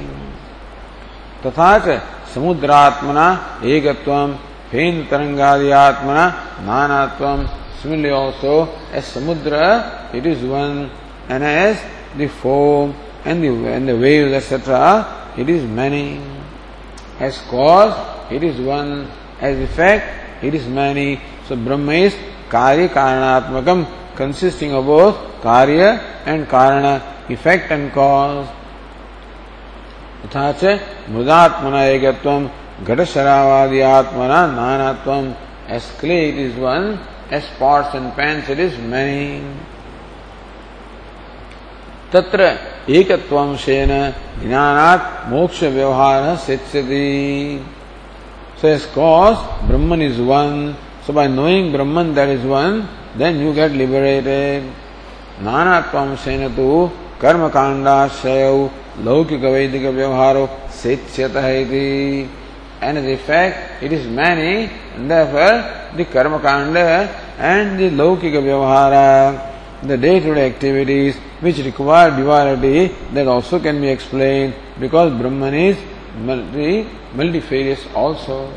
Speaker 1: तथा च समुद्रात्मना एकत्वम फेन तरंगादि आत्मा नानात्वम similarly also as samudra it is one and as the foam and the, and the waves etc it is many as cause it is one as effect it is many so brahma is karya karanatmakam consisting of both karya and karana effect and cause तथा च मृदात्मना एकत्वम घट शरावादि आत्मना नानात्वम clay it is one, as pots and pans it is many तत्र एक शेन मोक्ष व्यवहार Brahman is one so by knowing Brahman that is one then you get liberated नानात्व तो कर्म कांडाशय लौकिक वैदिक व्यवहारो सेत्स्यत है and as a fact it is many and therefore the karma kanda and the laukika vyavahara the day-to-day activities which require duality that also can be explained because Brahman is multi, multifarious also.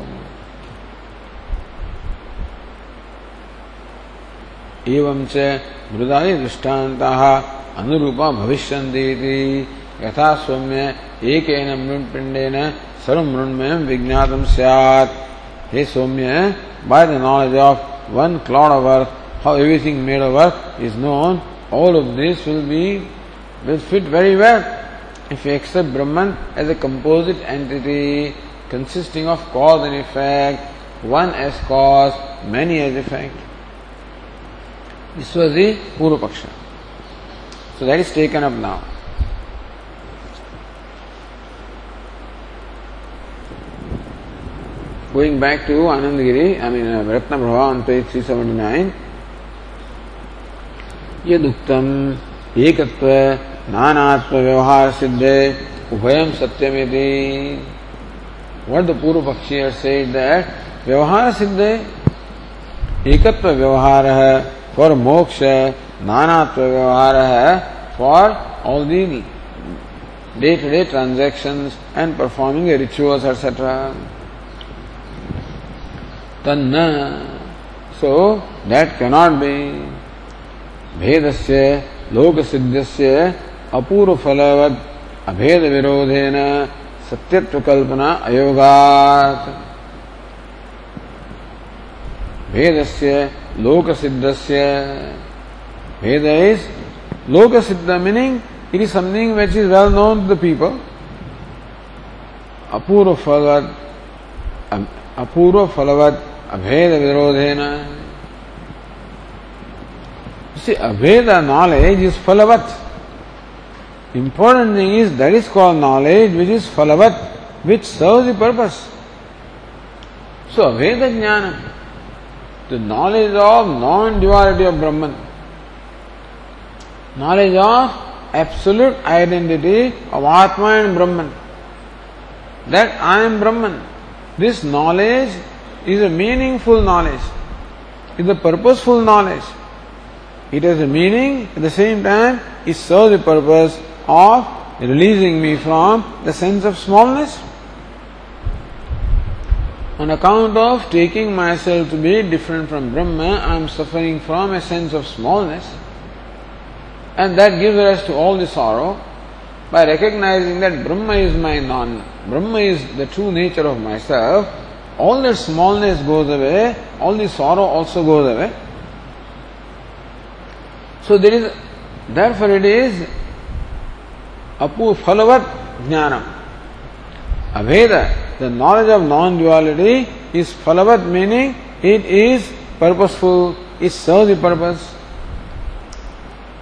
Speaker 1: एवं च मृदादि दृष्टान्ताः अनुरूपा भविष्यन्ति यथा सौम्य एकेन मृण्पिण्डेन Sarvamrunmayam Vignatam Syat. Hey Somya, by the knowledge of one clod of earth, how everything made of earth is known, all of this will be, will fit very well. If you accept Brahman as a composite entity consisting of cause and effect, one as cause, many as effect. This was the Purupaksha. So that is taken up now. Going back to Anandagiri, I mean uh, Ratna Prabha on page 379, यदुक्तम एकत्व नानात्व व्यवहार सिद्धे उभयम सत्यमेति what the पूर्व पक्षी has said that सिद्धे एकत्व व्यवहार है for नानात्व व्यवहार है for all the day to day transactions and performing rituals etc तन्न सो दैट कैनॉट बी भेद से लोक सिद्ध से अपूर्व फलवद अभेद विरोधेन सत्यत्व कल्पना अयोगात. भेदस्य लोक सिद्धस्य भेद इज़ लोक सिद्ध meaning it is something which is well known to the people अपूर्व फलवत अपूर्व फलवत अभेद विरोधेन See, Aveda knowledge is phalavat. Important thing is that is called knowledge which is phalavat, which serves the purpose. So, Aveda Jnana, the knowledge of non duality of Brahman, knowledge of absolute identity of Atma and Brahman, that I am Brahman. This knowledge is a meaningful knowledge, is a purposeful knowledge. It has a meaning, at the same time, it serves the purpose of releasing me from the sense of smallness. On account of taking myself to be different from Brahma, I am suffering from a sense of smallness, and that gives rise to all the sorrow. By recognizing that Brahma is my non, Brahma is the true nature of myself, all that smallness goes away, all the sorrow also goes away. So there is, therefore it is apu phalavat jnanam. Aveda, the knowledge of non-duality is phalavat meaning it is purposeful, it serves the purpose.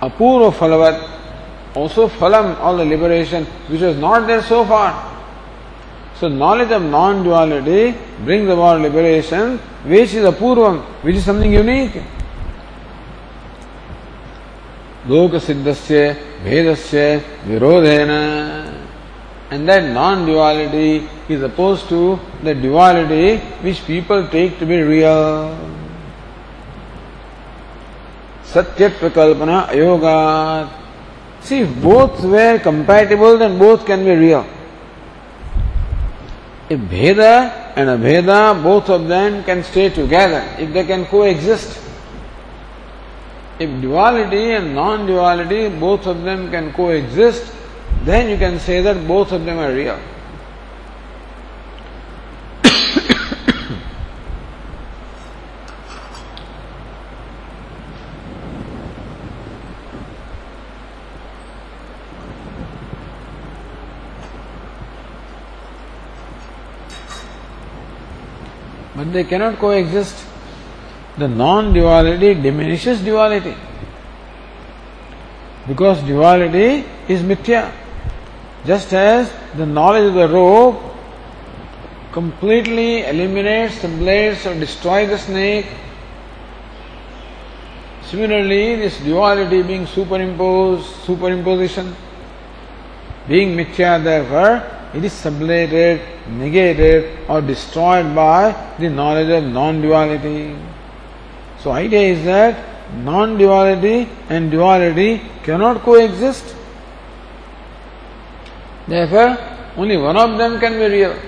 Speaker 1: Apurva phalavat, also phalam, all the liberation, which was not there so far. So knowledge of non-duality brings about liberation, which is a purvam, which is something unique. Loka siddhasya vedasya virodhena. And that non-duality is opposed to the duality which people take to be real. Satyatva kalpana ayogat. See, if both were compatible, then both can be real. If Bheda and Abheda, both of them can stay together, if they can coexist. If duality and non duality, both of them can coexist, then you can say that both of them are real. But they cannot coexist the non duality diminishes duality. Because duality is mithya. Just as the knowledge of the rope completely eliminates the blades or destroys the snake, similarly, this duality being superimposed, superimposition, being mithya, therefore, it is sublated, negated, or destroyed by the knowledge of non duality. So idea is that non-duality and duality cannot coexist. Therefore, only one of them can be real.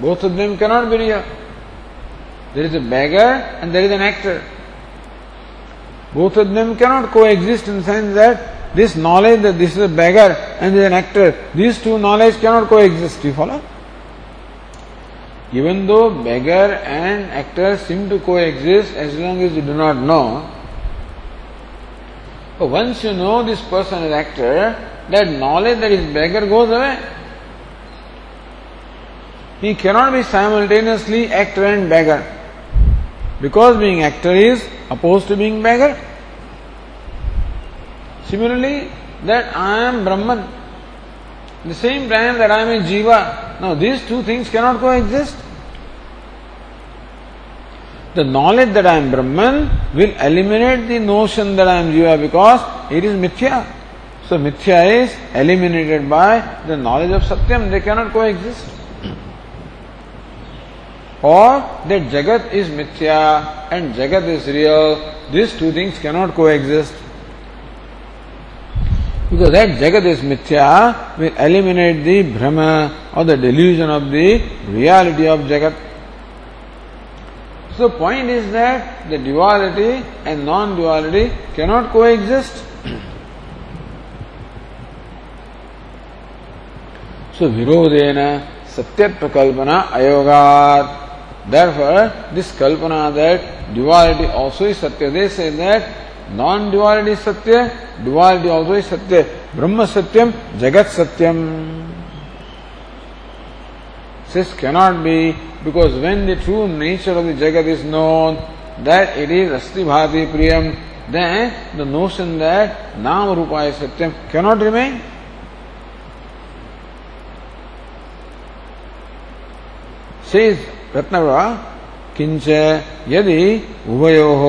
Speaker 1: Both of them cannot be real. There is a beggar and there is an actor. Both of them cannot coexist in the sense that this knowledge that this is a beggar and this is an actor, these two knowledge cannot coexist. You follow? Even though beggar and actor seem to coexist as long as you do not know, but once you know this person is actor, that knowledge that is beggar goes away. He cannot be simultaneously actor and beggar. Because being actor is opposed to being beggar. Similarly, that I am Brahman the same time that I am a jiva. Now these two things cannot coexist. The knowledge that I am Brahman will eliminate the notion that I am jiva because it is mithya. So mithya is eliminated by the knowledge of Satyam. They cannot coexist. or that Jagat is mithya and Jagat is real. These two things cannot coexist. Because that Jagat is mithya will eliminate the Brahma or the delusion of the reality of Jagat. So, point is that the duality and non duality cannot coexist. <clears throat> so, virodena Satyatva Kalpana Ayogat. Therefore, this Kalpana that duality also is Satya, they say that non divided सत्य divide also सत्य ब्रह्म सत्यम जगत सत्यम सिस cannot be because when the true nature of the जगत is known that it is अस्थि भाति प्रियम देन द नोशन दैट नाम रूपाय सत्यम कैनॉट रिमेन रत्न किंच यदि उभयोः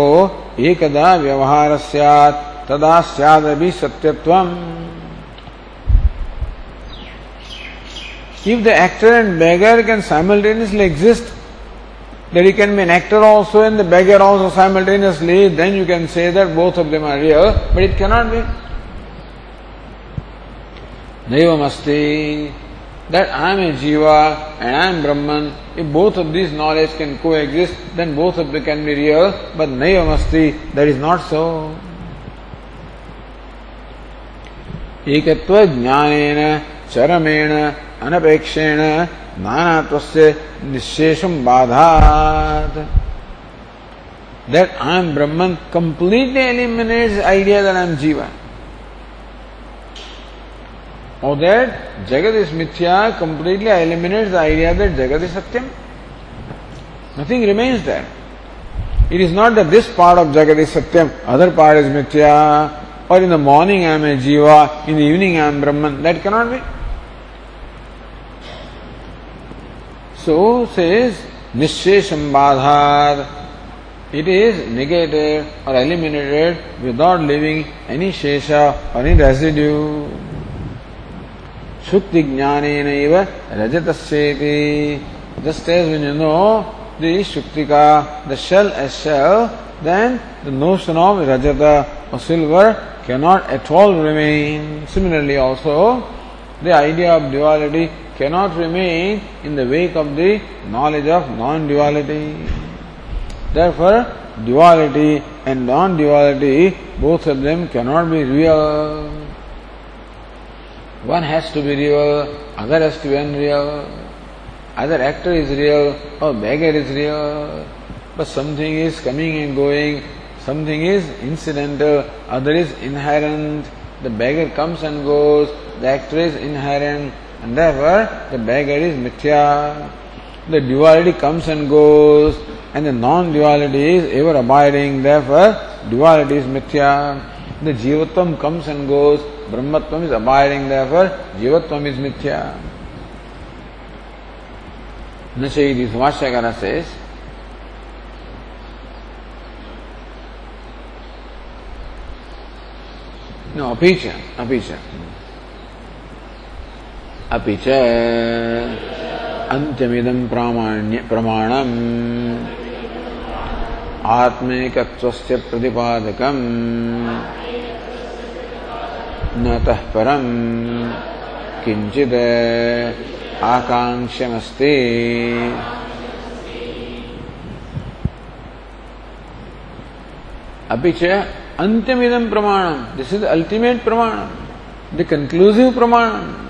Speaker 1: एकदा व्यवहार स्यात् तदा स्यादपि सत्यत्वम् If the actor and beggar can simultaneously exist, that he can be an actor also and the beggar also simultaneously, then you can say that both of them are real, but it cannot be. Naivamasti, that I am a Jiva and I am Brahman, if both of these knowledge can coexist, then both of them can be real, but Naivamasti, that is not so. एकत्व ज्ञानेन चरमेण अनपेक्षेण नानात्वस्य निशेषम बाधात that I am Brahman completely eliminates the idea that I am Jiva. Or that Jagat is Mithya completely eliminates the idea that Jagat is Satyam. Nothing remains there. It is not that this part of Jagat is Satyam, other part is Mithya, or in the morning I am a Jiva, in the evening I am Brahman. That cannot be. So says Nishesham Badhar. It is negated or eliminated without leaving any shesha or any residue. Shukti rajatasyeti. Just as when you know the Shuktika, the shell as shell, then the notion of Rajata or silver cannot at all remain. Similarly also, the idea of duality cannot remain in the wake of the knowledge of non-duality. Therefore, duality and non-duality, both of them cannot be real. One has to be real, other has to be unreal. Either actor is real or beggar is real. But something is coming and going, something is incidental, other is inherent. The beggar comes and goes, the actor is inherent, and therefore the beggar is mithya. The duality comes and goes, and the non-duality is ever abiding, therefore duality is mithya. The jivatvam comes and goes, brahmatvam is abiding, therefore jivatvam is mithya. Nashayidi Sumashagara says, No, अपि च अपि च अपि च अन्त्यमिदं प्रामाण्य प्रमाणम् आत्मैकत्वस्य प्रतिपादकम् न तः परम् किञ्चित् आकाङ्क्षमस्ति अपि च. This is the ultimate pramanam, the conclusive pramanam.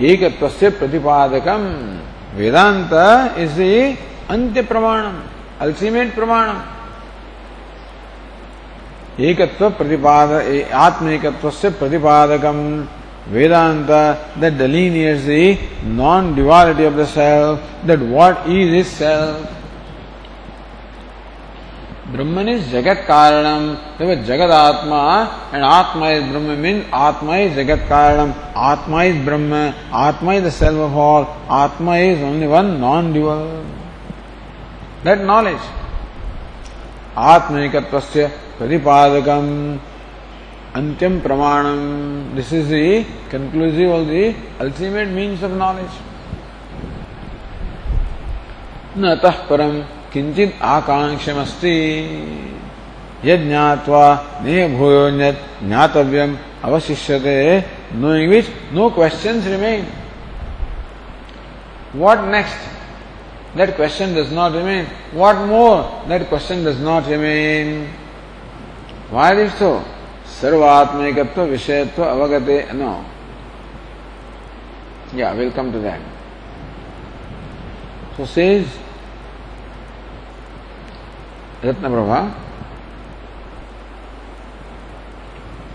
Speaker 1: Ekatvasya pratipadakam. Vedanta is the antya pramanam, ultimate pramanam. एकत्व प्रतिपाद आत्मेकत्व से प्रतिपादकम Vedanta that the non duality of the self that what is is self Brahman is जगत कारणम तब जगत आत्मा and आत्मा इज़ ब्रह्म मीन आत्मा इज़ जगत कारणम atma is Brahma atma is the self of all atma is only one non dual that knowledge आत्मैकत्वस्य प्रतिपादकम। अंत्यम प्रमाणम। This is the conclusive of the ultimate means of knowledge न अतः परम किंचित आकांक्षमस्ति यज्ञात्वा ने भूयो ज्ञातव्यम अवशिष्यते। Knowing which no questions remain. What next? That question does not remain. What more? That question does not remain. Why is so? सर्वात्मिकत्व विषयत्व अवगते no. Yeah, we'll come to that. So says Ratnaprabha,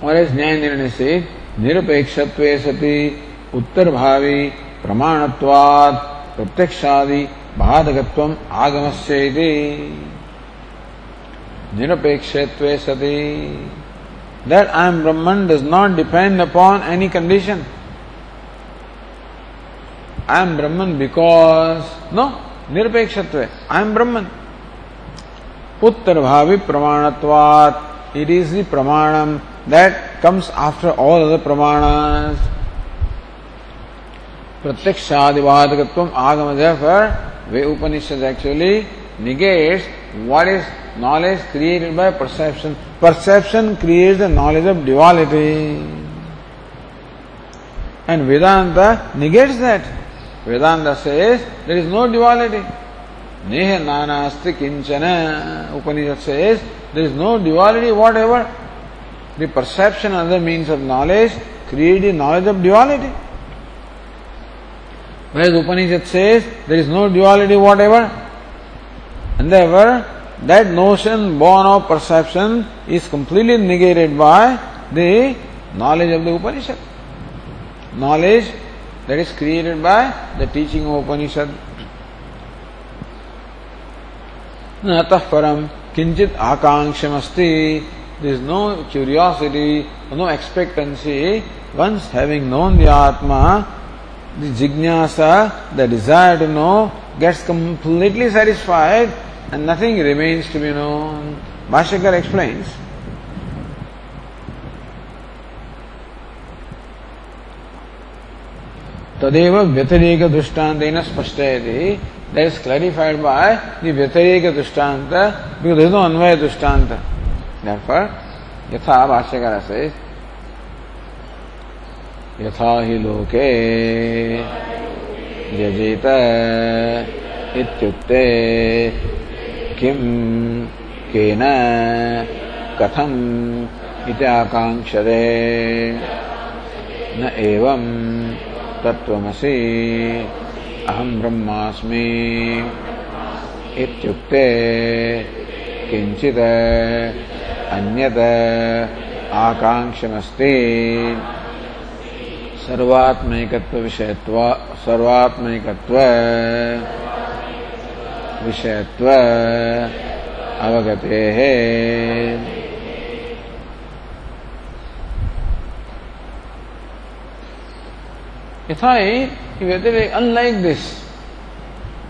Speaker 1: न्याय निर्णय से निरपेक्षत्व सती उत्तर भावी प्रमाणत्वाद प्रत्यक्षादि बाधकत्व आगम से दिनपेक्षे सती। That I am Brahman does not depend upon any condition I am Brahman because no निरपेक्ष आई एम ब्रह्मन उत्तर भावी प्रमाणत्वात it is the प्रमाणम that comes after all other प्रमाणस Pratyakshadivadakatvam agama, therefore, the Upanishad actually negates what is knowledge created by perception. Perception creates the knowledge of duality. And Vedanta negates that. Vedanta says there is no duality. Neha nanasti kinchana. Upanishad says there is no duality whatever. The perception and other means of knowledge create the knowledge of duality. Whereas Upanishad says there is no duality whatever. And therefore that notion born of perception is completely negated by the knowledge of the Upanishad. Knowledge that is created by the teaching of Upanishad. अतः परम किंचित आकांक्षमस्ति there is no curiosity, no expectancy. Once having known the Atma, the jignasa, the desire to know, gets completely satisfied and nothing remains to be known. Bhashyakar explains. तदेव व्यतिरेक दृष्टांत स्पष्टयति that is clarified by the व्यतिरेक दृष्टांत because there is no अन्वय दृष्टांत therefore यथा भाष्यकार says यथा हि लोके यजेत इत्युक्ते किम केन कथम इति आकांक्षते न एवं तत्वमसि अहम ब्रह्मास्मि इत्युक्ते किंचित अन्यत आकांक्षमस्ति सर्वात्मैकत्व विषयत्व सर्वात्मैकत्व विषयत्व अवगते। है यथा ही अनलाइक दिस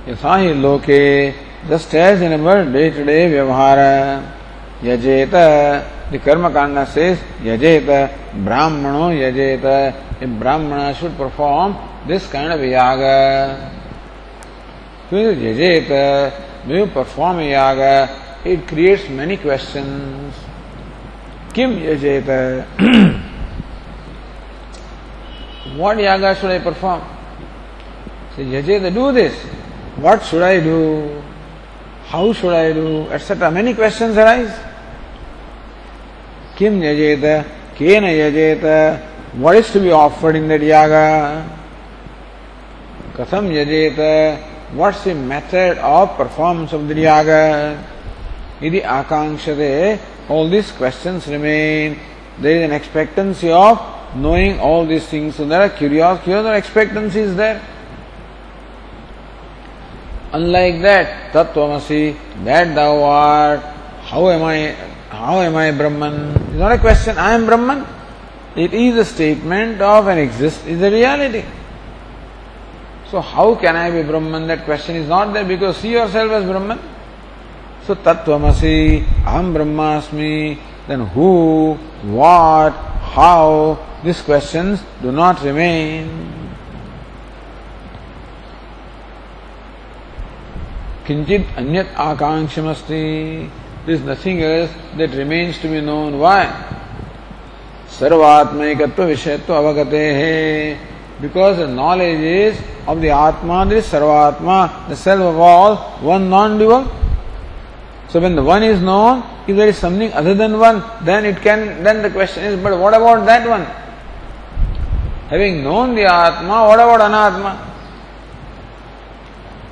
Speaker 1: यथा ही लोके just as in our day to day व्यवहार, यजेत कर्म कांड से यजेत ब्राह्मणो यजेत ब्राह्मण should perform this kind of याग Yajeta, when you perform a yaga, it creates many questions. Kim Yajeta? what yaga should I perform? Say, Yajeta, do this. What should I do? How should I do? Etc. Many questions arise. Kim Yajeta? Kena Yajeta? What is to be offered in that yaga? Katham Yajeta? what's the method of performance of the yaga? Idi akanshade, all these questions remain. There is an expectancy of knowing all these things. So there are curiosity, there are is there. Unlike that, Tattvamasi, that thou art, how am I, how am I Brahman? It's not a question, I am Brahman. It is a statement of an exist, is a reality. So how can I be Brahman? That question is not there because see yourself as Brahman. So Tattvamasi, Aham Brahmasmi, then who, what, how, these questions do not remain. Kinchit anyat akankshimasti. There is nothing else that remains to be known. Why? सर्वात्मकत्व विषयत्व अवगते है because the knowledge is of the Atma, the Sarvatma, the self of all, one non-dual. So when the one is known, if there is something other than one, then it can, then the question is, but what about that one? Having known the Atma, what about Anatma?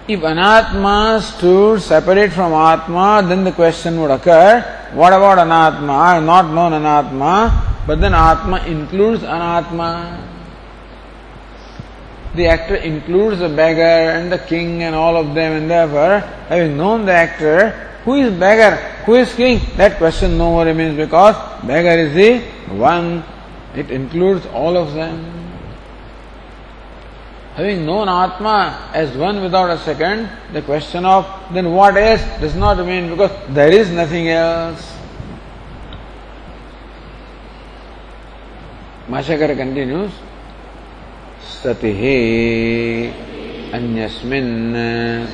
Speaker 1: If Anatma stood separate from Atma, then the question would occur, what about Anatma? I have not known Anatma, but then Atma includes Anatma. The actor includes the beggar and the king and all of them, and therefore, having known the actor, who is beggar, who is king, that question no more remains because beggar is the one, it includes all of them. Having known Atma as one without a second, the question of then what else does not remain because there is nothing else. Mashakara continues Satihi Anyasmin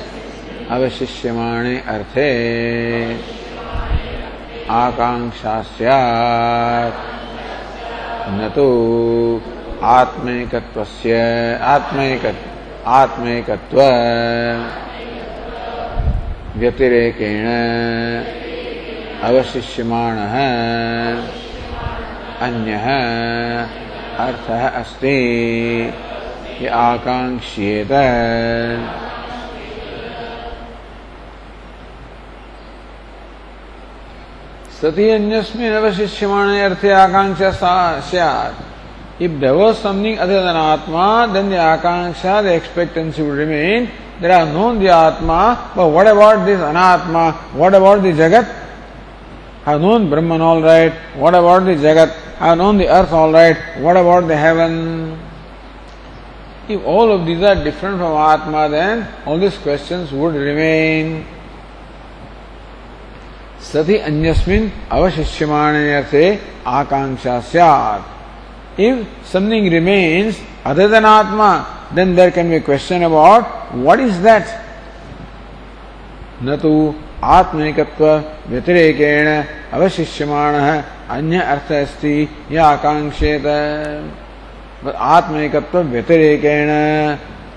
Speaker 1: Avashishyamani Arthe Akanksha Syat Natu आत्मैकत्वस्य आत्मैक आत्मैकत्व। व्यतिरेकेण अवशिष्यमाणः, अन्यः अर्थः अस्ति। य आकाङ्क्ष्येत। सति अन्यस्मिन् अवशिष्यमाणे अर्थे आकाङ्क्षा स्यात्। If there was something other than Atma, then the Akanksha, the expectancy would remain. There are known the Atma, but what about this Anatma? What about the Jagat? I have known Brahman all right. What about the Jagat? I have known the earth all right. What about the heaven? If all of these are different from Atma, then all these questions would remain. सति अन्यस्मिन् अवशिष्यमाणे अर्थे आकांक्षा स्यात् If something remains other than Atma, then there can be a question about what is that? न तो आत्मैकत्व व्यतिरेकेण अवशिष्यमाणः अन्य अर्थ अस्ति या आकांक्षेत आत्मैकत्व व्यतिरेकेण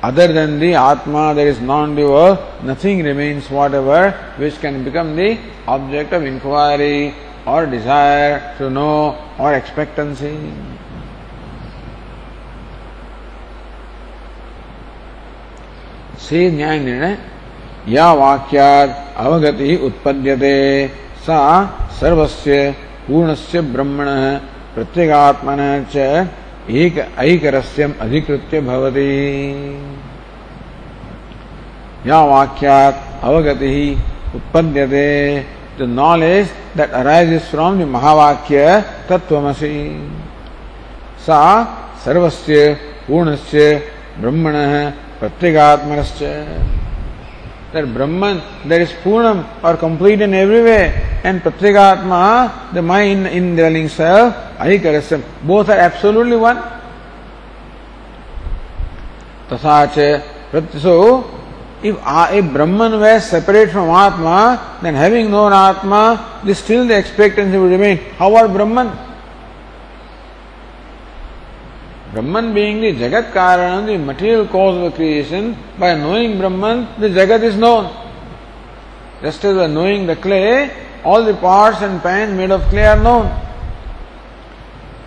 Speaker 1: other than the Atma, there is non-dual, nothing remains whatever which can become the object of inquiry or desire to know or expectancy. से न्याय निर्णय या वाक्याद अवगति उत्पद्यते। सा सर्वस्य, पूर्णस्य ब्रह्मण, प्रत्यगात्मन च एक, ऐकरस्यम अधिकृत्य भवति। या वाक्यात अवगति उत्पद्यते। The knowledge that arises from the Mahavakya Tattvamasi. Sa Sarvasya Purnasya Brahmana Pratyagatmanascha. That Brahman, there is Purnam or complete in every way, and Pratyagatma, the mind indwelling self, Aikarasam, both are absolutely one. Tasacha, so if, if Brahman were separate from Atma, then having known Atma, this still the expectancy would remain. How about Brahman? Brahman being the Jagat Karana, the material cause of creation, by knowing Brahman, the Jagat is known. Just as by knowing the clay, all the parts and pans made of clay are known.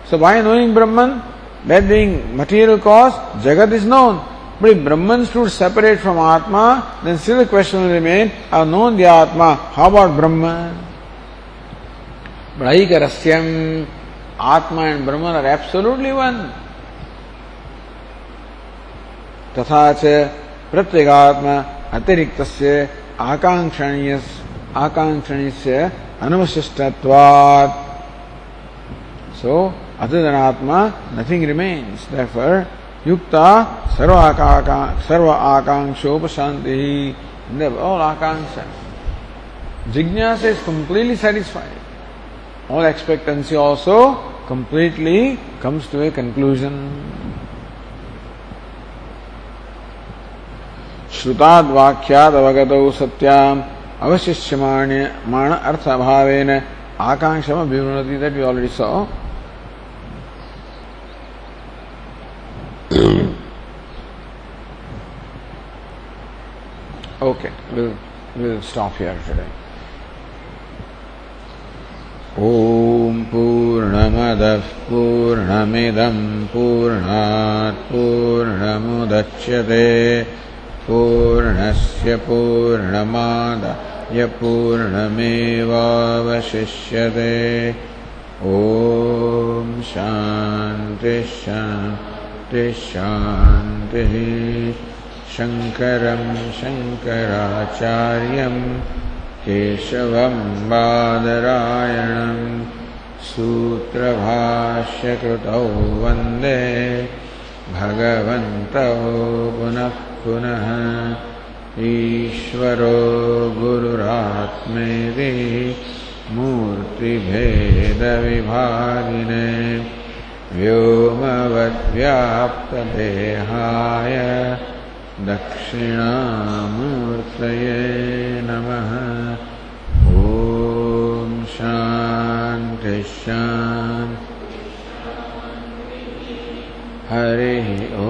Speaker 1: So by knowing Brahman, that being material cause, Jagat is known. But if Brahman stood separate from Atma, then still the question will remain, I have known the Atma, how about Brahman? But Aikarasyam, Atma and Brahman are absolutely one. तथा च प्रत्येगात्म अतिरिक्त आकांक्षणीय आकांक्षणीय अनुशिष्टवाद so अतिधनात्मा nothing remains डेफर युक्ता सर्व सर्व आकांक्षोपशांति आकांक्षा जिज्ञास is completely satisfied all expectancy also completely comes to a conclusion श्रुताद वाक्याद अवगत सत्याम अवशिष्यमाण्य माण अर्थ अभावेन आकांक्षम विवृणति that we already saw Okay, we'll, we'll stop here today. ॐ पूर्णमदः पूर्णमदः पूर्णमिदम् पूर्णात् पूर्णमुदच्यते पूर्णस्य पूर्णमादयपूर्णमेवावशिष्यते ॐ शान्तिशान्तिशान्तिः शङ्करं शङ्कराचार्यं केशवं बादरायणं सूत्रभाष्यकृतौ वन्दे भगवन्तौ पुनः पुनः ईश्वरो गुरुरात्मेति मूर्तिभेदविभागिने व्योमवद्व्याप्तदेहाय दक्षिणामूर्तये नमः। ॐ शान्तिः हरिः ॐ